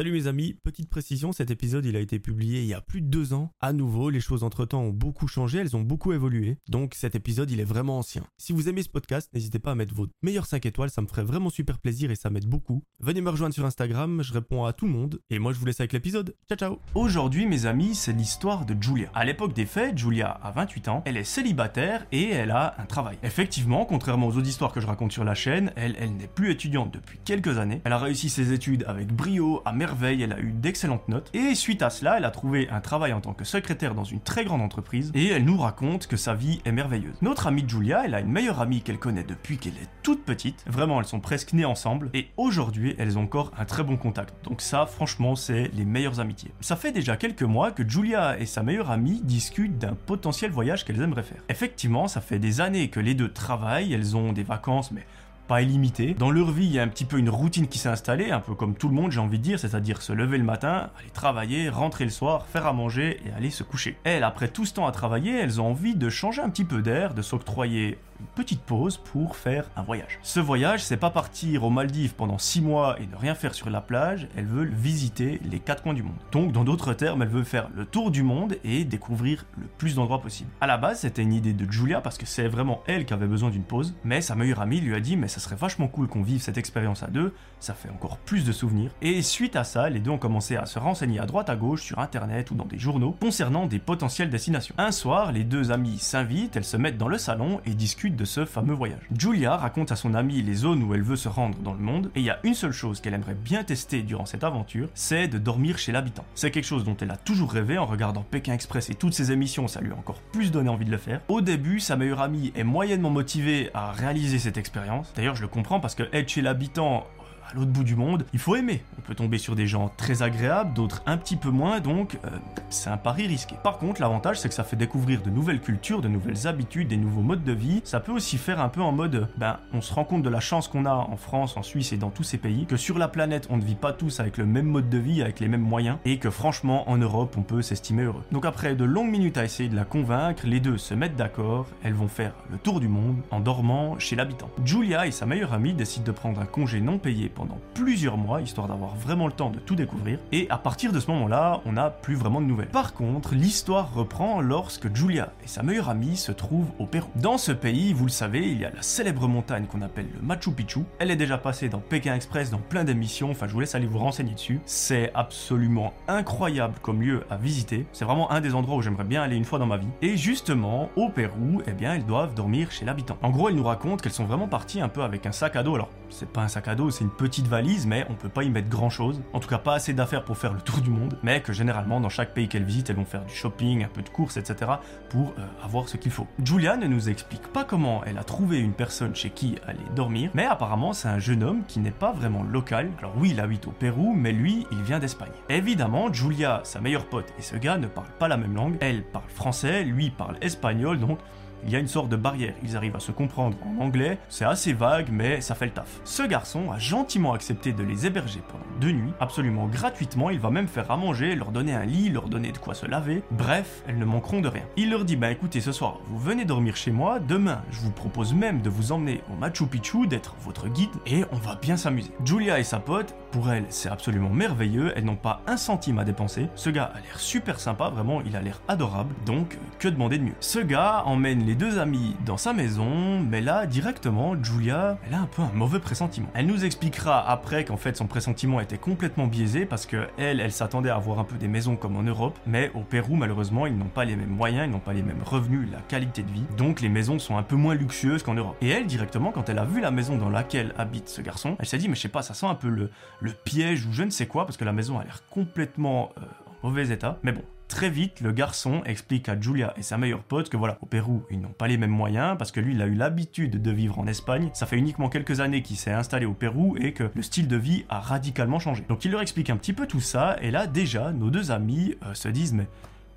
Salut mes amis, petite précision, cet épisode il a été publié il y a plus de deux ans. À nouveau, les choses entre temps ont beaucoup changé, elles ont beaucoup évolué, donc cet épisode il est vraiment ancien. Si vous aimez ce podcast, n'hésitez pas à mettre vos meilleures 5 étoiles, ça me ferait vraiment super plaisir et ça m'aide beaucoup. Venez me rejoindre sur Instagram, je réponds à tout le monde, et moi je vous laisse avec l'épisode. Ciao ciao Aujourd'hui, mes amis, c'est l'histoire de Julia. À l'époque des faits, Julia a 28 ans, elle est célibataire et elle a un travail. Effectivement, contrairement aux autres histoires que je raconte sur la chaîne, elle, elle n'est plus étudiante depuis quelques années. Elle a réussi ses études avec brio, à merveille, elle a eu d'excellentes notes, et suite à cela, elle a trouvé un travail en tant que secrétaire dans une très grande entreprise, et elle nous raconte que sa vie est merveilleuse. Notre amie Julia, elle a une meilleure amie qu'elle connaît depuis qu'elle est toute petite, vraiment elles sont presque nées ensemble, et aujourd'hui elles ont encore un très bon contact. Donc ça, franchement, c'est les meilleures amitiés. Ça fait déjà quelques mois que Julia et sa meilleure amie discutent d'un potentiel voyage qu'elles aimeraient faire. Effectivement, ça fait des années que les deux travaillent, elles ont des vacances, mais pas illimité. Dans leur vie, il y a un petit peu une routine qui s'est installée, un peu comme tout le monde, j'ai envie de dire, c'est-à-dire se lever le matin, aller travailler, rentrer le soir, faire à manger et aller se coucher. Elles, après tout ce temps à travailler, elles ont envie de changer un petit peu d'air, de s'octroyer petite pause pour faire un voyage. Ce voyage, c'est pas partir aux Maldives pendant 6 mois et ne rien faire sur la plage, elles veulent visiter les quatre coins du monde. Donc, dans d'autres termes, elles veulent faire le tour du monde et découvrir le plus d'endroits possible. À la base, c'était une idée de Julia parce que c'est vraiment elle qui avait besoin d'une pause, mais sa meilleure amie lui a dit mais ça serait vachement cool qu'on vive cette expérience à deux, ça fait encore plus de souvenirs. Et suite à ça, les deux ont commencé à se renseigner à droite à gauche sur internet ou dans des journaux concernant des potentielles destinations. Un soir, les deux amies s'invitent, elles se mettent dans le salon et discutent de ce fameux voyage. Julia raconte à son amie les zones où elle veut se rendre dans le monde, et il y a une seule chose qu'elle aimerait bien tester durant cette aventure, c'est de dormir chez l'habitant. C'est quelque chose dont elle a toujours rêvé en regardant Pékin Express et toutes ses émissions, ça lui a encore plus donné envie de le faire. Au début, sa meilleure amie est moyennement motivée à réaliser cette expérience. D'ailleurs, je le comprends parce que être chez l'habitant à l'autre bout du monde, il faut aimer. On peut tomber sur des gens très agréables, d'autres un petit peu moins, donc euh, c'est un pari risqué. Par contre, l'avantage c'est que ça fait découvrir de nouvelles cultures, de nouvelles habitudes, des nouveaux modes de vie. Ça peut aussi faire un peu en mode, ben, on se rend compte de la chance qu'on a en France, en Suisse et dans tous ces pays, que sur la planète on ne vit pas tous avec le même mode de vie, avec les mêmes moyens, et que franchement en Europe on peut s'estimer heureux. Donc après de longues minutes à essayer de la convaincre, les deux se mettent d'accord, elles vont faire le tour du monde en dormant chez l'habitant. Julia et sa meilleure amie décident de prendre un congé non payé pendant plusieurs mois, histoire d'avoir vraiment le temps de tout découvrir, et à partir de ce moment-là, on n'a plus vraiment de nouvelles. Par contre, l'histoire reprend lorsque Julia et sa meilleure amie se trouvent au Pérou. Dans ce pays, vous le savez, il y a la célèbre montagne qu'on appelle le Machu Picchu. Elle est déjà passée dans Pékin Express, dans plein d'émissions, enfin je vous laisse aller vous renseigner dessus. C'est absolument incroyable comme lieu à visiter. C'est vraiment un des endroits où j'aimerais bien aller une fois dans ma vie. Et justement, au Pérou, eh bien, elles doivent dormir chez l'habitant. En gros, elle nous raconte qu'elles sont vraiment parties un peu avec un sac à dos. Alors, c'est pas un sac à dos, c'est une petite valise, mais on peut pas y mettre grand chose. En tout cas, pas assez d'affaires pour faire le tour du monde, mais que généralement, dans chaque pays qu'elles visitent, elles vont faire du shopping, un peu de courses, etc. pour euh, avoir ce qu'il faut. Julia ne nous explique pas comment elle a trouvé une personne chez qui aller dormir, mais apparemment, c'est un jeune homme qui n'est pas vraiment local. Alors oui, il habite au Pérou, mais lui, il vient d'Espagne. Évidemment, Julia, sa meilleure pote, et ce gars ne parlent pas la même langue. Elle parle français, lui parle espagnol, donc il y a une sorte de barrière. Ils arrivent à se comprendre en anglais, c'est assez vague, mais ça fait le taf. Ce garçon a gentiment accepté de les héberger pendant deux nuits, absolument gratuitement. Il va même faire à manger, leur donner un lit, leur donner de quoi se laver. Bref, elles ne manqueront de rien. Il leur dit Bah écoutez, ce soir, vous venez dormir chez moi. Demain, je vous propose même de vous emmener au Machu Picchu, d'être votre guide, et on va bien s'amuser. Julia et sa pote, pour elle, c'est absolument merveilleux. Elles n'ont pas un centime à dépenser. Ce gars a l'air super sympa, vraiment, il a l'air adorable. Donc, que demander de mieux? Ce gars emmène les deux amis dans sa maison, mais là, directement, Julia, elle a un peu un mauvais pressentiment. Elle nous expliquera après qu'en fait son pressentiment était complètement biaisé parce que elle, elle s'attendait à avoir un peu des maisons comme en Europe, mais au Pérou, malheureusement, ils n'ont pas les mêmes moyens, ils n'ont pas les mêmes revenus, la qualité de vie, donc les maisons sont un peu moins luxueuses qu'en Europe. Et elle, directement, quand elle a vu la maison dans laquelle habite ce garçon, elle s'est dit, mais je sais pas, ça sent un peu le, le piège ou je ne sais quoi, parce que la maison a l'air complètement euh, en mauvais état. Mais bon, Très vite, le garçon explique à Julia et sa meilleure pote que voilà, au Pérou, ils n'ont pas les mêmes moyens parce que lui, il a eu l'habitude de vivre en Espagne. Ça fait uniquement quelques années qu'il s'est installé au Pérou et que le style de vie a radicalement changé. Donc il leur explique un petit peu tout ça et là déjà, nos deux amis euh, se disent mais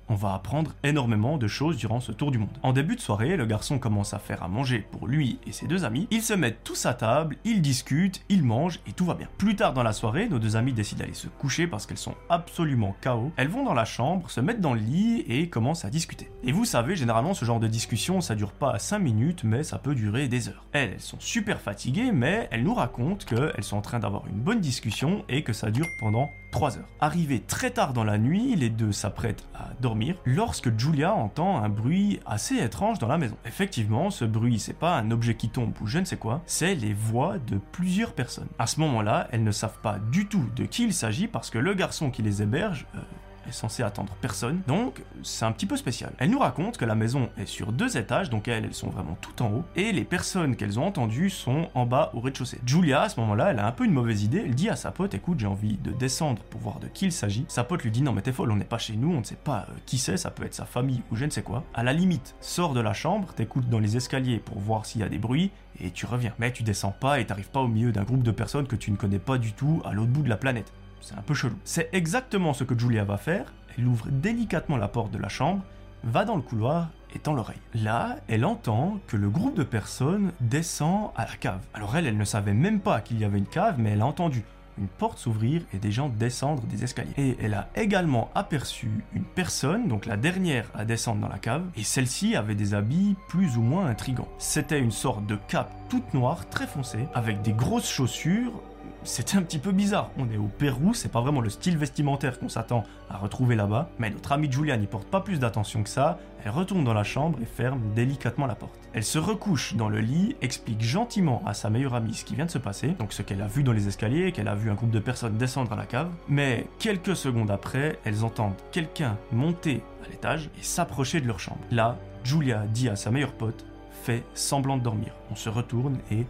on va apprendre énormément de choses durant ce tour du monde. En début de soirée, le garçon commence à faire à manger pour lui et ses deux amis. Ils se mettent tous à table, ils discutent, ils mangent et tout va bien. Plus tard dans la soirée, nos deux amis décident d'aller se coucher parce qu'elles sont absolument KO. Elles vont dans la chambre, se mettent dans le lit et commencent à discuter. Et vous savez, généralement, ce genre de discussion, ça dure pas 5 minutes, mais ça peut durer des heures. Elles, sont super fatiguées, mais elles nous racontent qu'elles sont en train d'avoir une bonne discussion et que ça dure pendant 3 heures. Arrivé très tard dans la nuit, les deux s'apprêtent à dormir lorsque Julia entend un bruit assez étrange dans la maison. Effectivement, ce bruit, c'est pas un objet qui tombe ou je ne sais quoi, c'est les voix de plusieurs personnes. À ce moment-là, elles ne savent pas du tout de qui il s'agit parce que le garçon qui les héberge euh, est censé attendre personne, donc c'est un petit peu spécial. Elle nous raconte que la maison est sur deux étages, donc elles, elles sont vraiment tout en haut, et les personnes qu'elles ont entendues sont en bas au rez-de-chaussée. Julia, à ce moment-là, elle a un peu une mauvaise idée, elle dit à sa pote, écoute, j'ai envie de descendre pour voir de qui il s'agit. Sa pote lui dit, non mais t'es folle, on n'est pas chez nous, on ne sait pas euh, qui c'est, ça peut être sa famille ou je ne sais quoi. À la limite, sors de la chambre, t'écoutes dans les escaliers pour voir s'il y a des bruits, et tu reviens. Mais tu descends pas et t'arrives pas au milieu d'un groupe de personnes que tu ne connais pas du tout à l'autre bout de la planète. C'est un peu chelou. C'est exactement ce que Julia va faire. Elle ouvre délicatement la porte de la chambre, va dans le couloir et tend l'oreille. Là, elle entend que le groupe de personnes descend à la cave. Alors elle, elle ne savait même pas qu'il y avait une cave, mais elle a entendu une porte s'ouvrir et des gens descendre des escaliers. Et elle a également aperçu une personne, donc la dernière à descendre dans la cave, et celle-ci avait des habits plus ou moins intrigants. C'était une sorte de cape toute noire, très foncée, avec des grosses chaussures c'était un petit peu bizarre. On est au Pérou, c'est pas vraiment le style vestimentaire qu'on s'attend à retrouver là-bas, mais notre amie Julia n'y porte pas plus d'attention que ça, elle retourne dans la chambre et ferme délicatement la porte. Elle se recouche dans le lit, explique gentiment à sa meilleure amie ce qui vient de se passer, donc ce qu'elle a vu dans les escaliers, qu'elle a vu un groupe de personnes descendre à la cave, mais quelques secondes après, elles entendent quelqu'un monter à l'étage et s'approcher de leur chambre. Là, Julia dit à sa meilleure pote, fait semblant de dormir. On se retourne et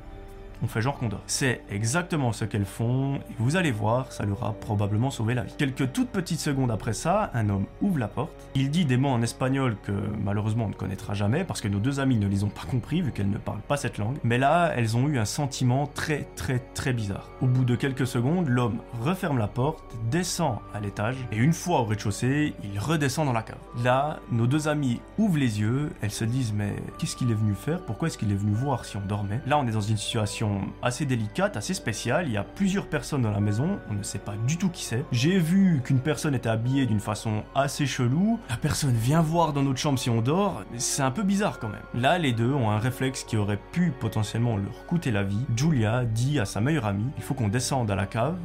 on fait genre qu'on dort. C'est exactement ce qu'elles font, et vous allez voir, ça leur a probablement sauvé la vie. Quelques toutes petites secondes après ça, un homme ouvre la porte, il dit des mots en espagnol que malheureusement on ne connaîtra jamais, parce que nos deux amies ne les ont pas compris, vu qu'elles ne parlent pas cette langue, mais là, elles ont eu un sentiment très très très bizarre. Au bout de quelques secondes, l'homme referme la porte, descend à l'étage, et une fois au rez-de-chaussée, il redescend dans la cave. Là, nos deux amies ouvrent les yeux, elles se disent mais qu'est-ce qu'il est venu faire? Pourquoi est-ce qu'il est venu voir si on dormait? Là, on est dans une situation assez délicate, assez spéciale. Il y a plusieurs personnes dans la maison, on ne sait pas du tout qui c'est. J'ai vu qu'une personne était habillée d'une façon assez chelou. La personne vient voir dans notre chambre si on dort. C'est un peu bizarre quand même. Là, les deux ont un réflexe qui aurait pu potentiellement leur coûter la vie. Julia dit à sa meilleure amie il faut qu'on descende à la cave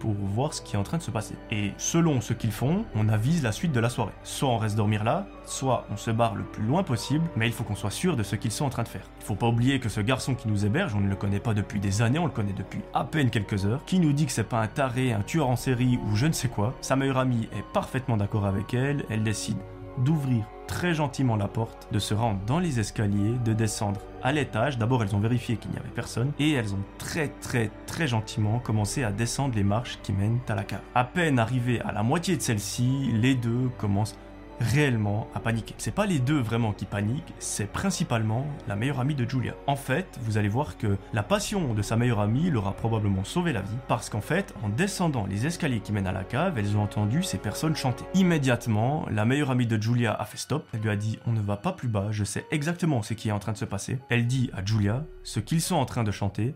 pour voir ce qui est en train de se passer. Et selon ce qu'ils font, on avise la suite de la soirée. Soit on reste dormir là, soit on se barre le plus loin possible, mais il faut qu'on soit sûr de ce qu'ils sont en train de faire. Il faut pas oublier que ce garçon qui nous héberge, on ne le connaît pas depuis des années, on le connaît depuis à peine quelques heures, qui nous dit que c'est pas un taré, un tueur en série ou je ne sais quoi. Sa meilleure amie est parfaitement d'accord avec elle, elle décide d'ouvrir très gentiment la porte, de se rendre dans les escaliers, de descendre à l'étage. D'abord, elles ont vérifié qu'il n'y avait personne et elles ont très très très gentiment commencé à descendre les marches qui mènent à la cave. À peine arrivées à la moitié de celle-ci, les deux commencent réellement à paniquer. C'est pas les deux vraiment qui paniquent, c'est principalement la meilleure amie de Julia. En fait, vous allez voir que la passion de sa meilleure amie leur a probablement sauvé la vie parce qu'en fait, en descendant les escaliers qui mènent à la cave, elles ont entendu ces personnes chanter. Immédiatement, la meilleure amie de Julia a fait stop. Elle lui a dit "On ne va pas plus bas, je sais exactement ce qui est en train de se passer." Elle dit à Julia "Ce qu'ils sont en train de chanter,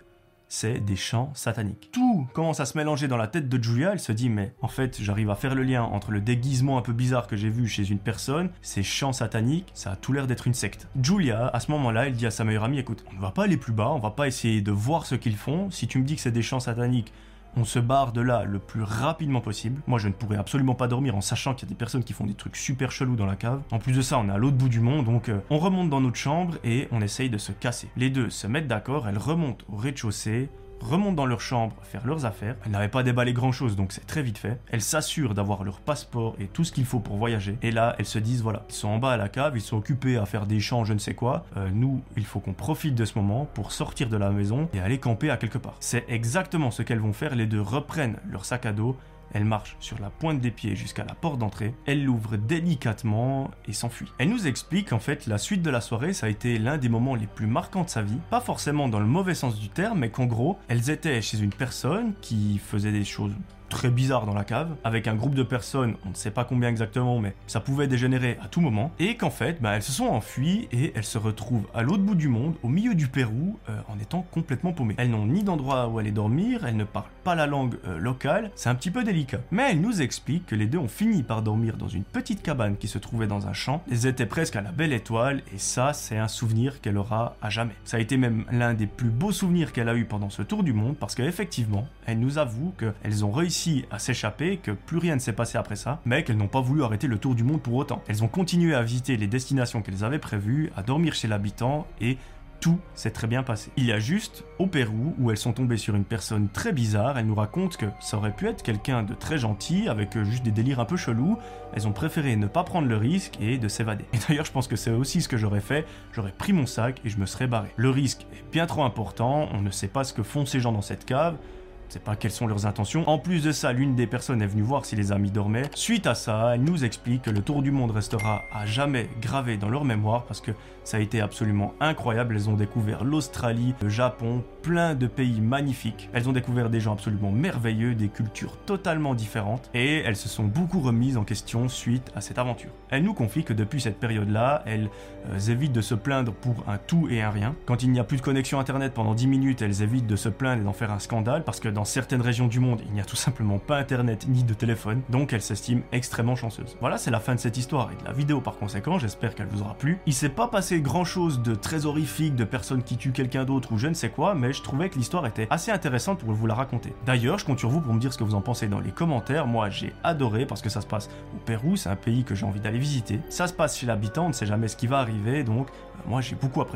c'est des chants sataniques. Tout commence à se mélanger dans la tête de Julia, elle se dit mais en fait j'arrive à faire le lien entre le déguisement un peu bizarre que j'ai vu chez une personne, ces chants sataniques, ça a tout l'air d'être une secte. Julia, à ce moment-là, elle dit à sa meilleure amie écoute, on ne va pas aller plus bas, on va pas essayer de voir ce qu'ils font, si tu me dis que c'est des chants sataniques, on se barre de là le plus rapidement possible. Moi, je ne pourrais absolument pas dormir en sachant qu'il y a des personnes qui font des trucs super chelous dans la cave. En plus de ça, on est à l'autre bout du monde, donc euh, on remonte dans notre chambre et on essaye de se casser. Les deux se mettent d'accord, elles remontent au rez-de-chaussée, remontent dans leur chambre faire leurs affaires. Elles n'avaient pas déballé grand chose donc c'est très vite fait. Elles s'assurent d'avoir leur passeport et tout ce qu'il faut pour voyager. Et là, elles se disent voilà, ils sont en bas à la cave, ils sont occupés à faire des champs, je ne sais quoi. Euh, nous, il faut qu'on profite de ce moment pour sortir de la maison et aller camper à quelque part. C'est exactement ce qu'elles vont faire. Les deux reprennent leur sac à dos elle marche sur la pointe des pieds jusqu'à la porte d'entrée, elle l'ouvre délicatement et s'enfuit. Elle nous explique qu'en fait la suite de la soirée ça a été l'un des moments les plus marquants de sa vie, pas forcément dans le mauvais sens du terme, mais qu'en gros elles étaient chez une personne qui faisait des choses très bizarre dans la cave, avec un groupe de personnes, on ne sait pas combien exactement, mais ça pouvait dégénérer à tout moment, et qu'en fait, bah, elles se sont enfuies et elles se retrouvent à l'autre bout du monde, au milieu du Pérou, euh, en étant complètement paumées. Elles n'ont ni d'endroit où aller dormir, elles ne parlent pas la langue euh, locale, c'est un petit peu délicat. Mais elles nous expliquent que les deux ont fini par dormir dans une petite cabane qui se trouvait dans un champ, elles étaient presque à la belle étoile, et ça, c'est un souvenir qu'elle aura à jamais. Ça a été même l'un des plus beaux souvenirs qu'elle a eu pendant ce tour du monde, parce qu'effectivement, elle nous avoue qu'elles ont réussi à s'échapper, que plus rien ne s'est passé après ça, mais qu'elles n'ont pas voulu arrêter le tour du monde pour autant. Elles ont continué à visiter les destinations qu'elles avaient prévues, à dormir chez l'habitant et tout s'est très bien passé. Il y a juste au Pérou où elles sont tombées sur une personne très bizarre. Elles nous racontent que ça aurait pu être quelqu'un de très gentil avec euh, juste des délires un peu chelous. Elles ont préféré ne pas prendre le risque et de s'évader. Et d'ailleurs, je pense que c'est aussi ce que j'aurais fait. J'aurais pris mon sac et je me serais barré. Le risque est bien trop important. On ne sait pas ce que font ces gens dans cette cave sais pas quelles sont leurs intentions. En plus de ça, l'une des personnes est venue voir si les amis dormaient. Suite à ça, elle nous explique que le tour du monde restera à jamais gravé dans leur mémoire parce que ça a été absolument incroyable. Elles ont découvert l'Australie, le Japon, plein de pays magnifiques. Elles ont découvert des gens absolument merveilleux, des cultures totalement différentes et elles se sont beaucoup remises en question suite à cette aventure. Elle nous confie que depuis cette période-là, elles euh, évitent de se plaindre pour un tout et un rien. Quand il n'y a plus de connexion internet pendant 10 minutes, elles évitent de se plaindre et d'en faire un scandale parce que dans certaines régions du monde, il n'y a tout simplement pas internet ni de téléphone, donc elles s'estiment extrêmement chanceuses. Voilà, c'est la fin de cette histoire et de la vidéo par conséquent, j'espère qu'elle vous aura plu. Il s'est pas passé grand chose de très horrifique, de personnes qui tuent quelqu'un d'autre ou je ne sais quoi, mais je trouvais que l'histoire était assez intéressante pour vous la raconter. D'ailleurs, je compte sur vous pour me dire ce que vous en pensez dans les commentaires. Moi, j'ai adoré parce que ça se passe au Pérou, c'est un pays que j'ai envie d'aller visiter. Ça se passe chez l'habitant, on ne sait jamais ce qui va arriver, donc euh, moi j'ai beaucoup apprécié.